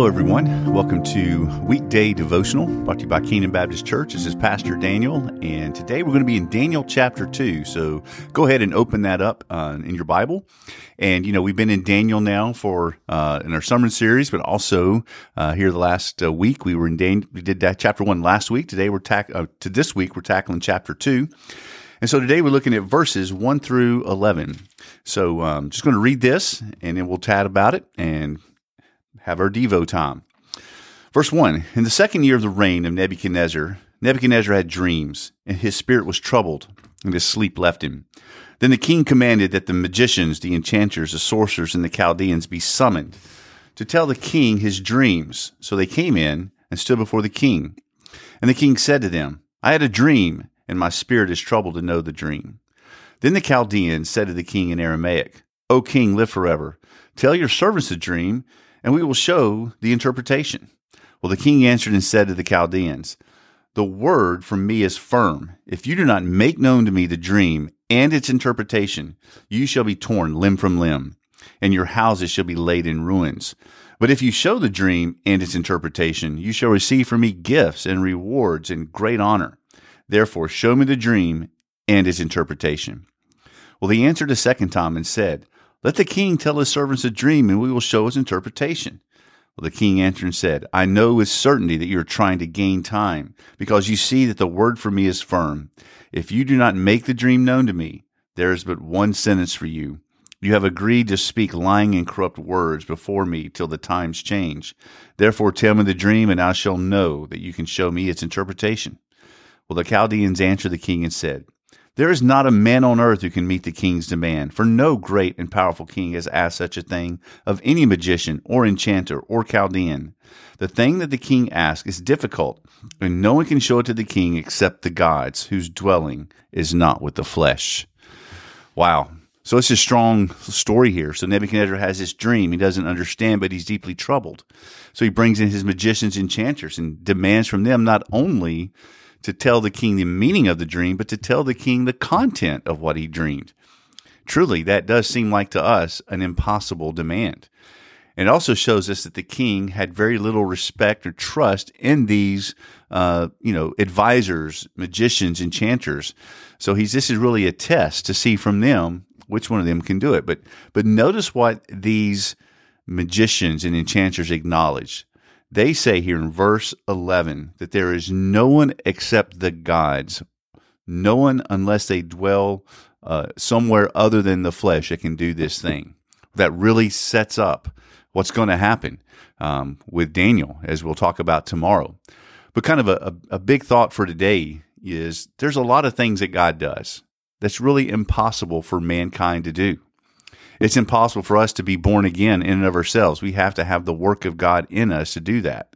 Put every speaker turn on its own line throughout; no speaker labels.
Hello, everyone. Welcome to Weekday Devotional brought to you by Kingdom Baptist Church. This is Pastor Daniel, and today we're going to be in Daniel chapter 2. So go ahead and open that up uh, in your Bible. And, you know, we've been in Daniel now for uh, in our summer series, but also uh, here the last uh, week we were in Dan- we did that chapter 1 last week. Today we're tack- uh, to this week we're tackling chapter 2. And so today we're looking at verses 1 through 11. So I'm um, just going to read this and then we'll chat about it and have our Devo time. Verse 1 In the second year of the reign of Nebuchadnezzar, Nebuchadnezzar had dreams, and his spirit was troubled, and his sleep left him. Then the king commanded that the magicians, the enchanters, the sorcerers, and the Chaldeans be summoned to tell the king his dreams. So they came in and stood before the king. And the king said to them, I had a dream, and my spirit is troubled to know the dream. Then the Chaldeans said to the king in Aramaic, O king, live forever. Tell your servants the dream, and we will show the interpretation. Well, the king answered and said to the Chaldeans, The word from me is firm. If you do not make known to me the dream and its interpretation, you shall be torn limb from limb, and your houses shall be laid in ruins. But if you show the dream and its interpretation, you shall receive from me gifts and rewards and great honor. Therefore, show me the dream and its interpretation. Well, he answered a second time and said, let the king tell his servants a dream, and we will show his interpretation. Well, the king answered and said, I know with certainty that you are trying to gain time, because you see that the word for me is firm. If you do not make the dream known to me, there is but one sentence for you. You have agreed to speak lying and corrupt words before me till the times change. Therefore tell me the dream, and I shall know that you can show me its interpretation. Well, the Chaldeans answered the king and said, there is not a man on earth who can meet the king's demand, for no great and powerful king has asked such a thing of any magician or enchanter or Chaldean. The thing that the king asks is difficult, and no one can show it to the king except the gods, whose dwelling is not with the flesh. Wow. So it's a strong story here. So Nebuchadnezzar has this dream. He doesn't understand, but he's deeply troubled. So he brings in his magicians, enchanters, and demands from them not only to tell the king the meaning of the dream, but to tell the king the content of what he dreamed. Truly, that does seem like to us an impossible demand. It also shows us that the king had very little respect or trust in these, uh, you know, advisors, magicians, enchanters. So he's this is really a test to see from them which one of them can do it. But but notice what these magicians and enchanters acknowledge. They say here in verse 11 that there is no one except the gods, no one unless they dwell uh, somewhere other than the flesh that can do this thing. That really sets up what's going to happen um, with Daniel, as we'll talk about tomorrow. But kind of a, a, a big thought for today is there's a lot of things that God does that's really impossible for mankind to do. It's impossible for us to be born again in and of ourselves. We have to have the work of God in us to do that.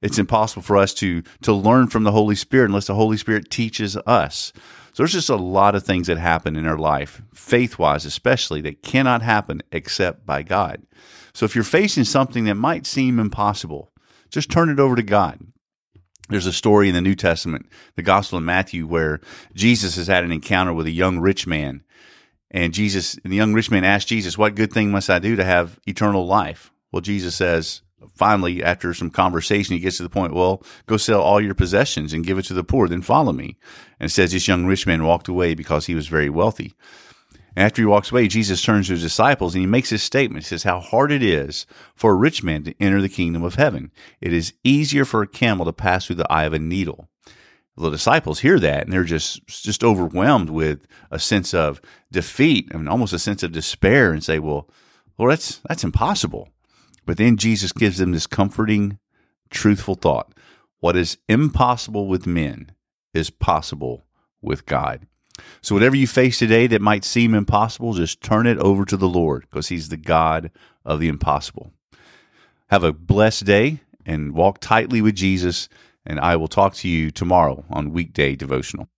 It's impossible for us to to learn from the Holy Spirit unless the Holy Spirit teaches us. So there's just a lot of things that happen in our life, faith wise especially, that cannot happen except by God. So if you're facing something that might seem impossible, just turn it over to God. There's a story in the New Testament, the Gospel of Matthew, where Jesus has had an encounter with a young rich man and Jesus, the young rich man asked Jesus, What good thing must I do to have eternal life? Well, Jesus says, finally, after some conversation, he gets to the point, Well, go sell all your possessions and give it to the poor, then follow me. And says this young rich man walked away because he was very wealthy. And after he walks away, Jesus turns to his disciples and he makes this statement. He says, How hard it is for a rich man to enter the kingdom of heaven. It is easier for a camel to pass through the eye of a needle the disciples hear that and they're just just overwhelmed with a sense of defeat and almost a sense of despair and say, "Well, well, that's that's impossible." But then Jesus gives them this comforting, truthful thought: "What is impossible with men is possible with God." So whatever you face today that might seem impossible, just turn it over to the Lord because He's the God of the impossible. Have a blessed day and walk tightly with Jesus and I will talk to you tomorrow on Weekday Devotional.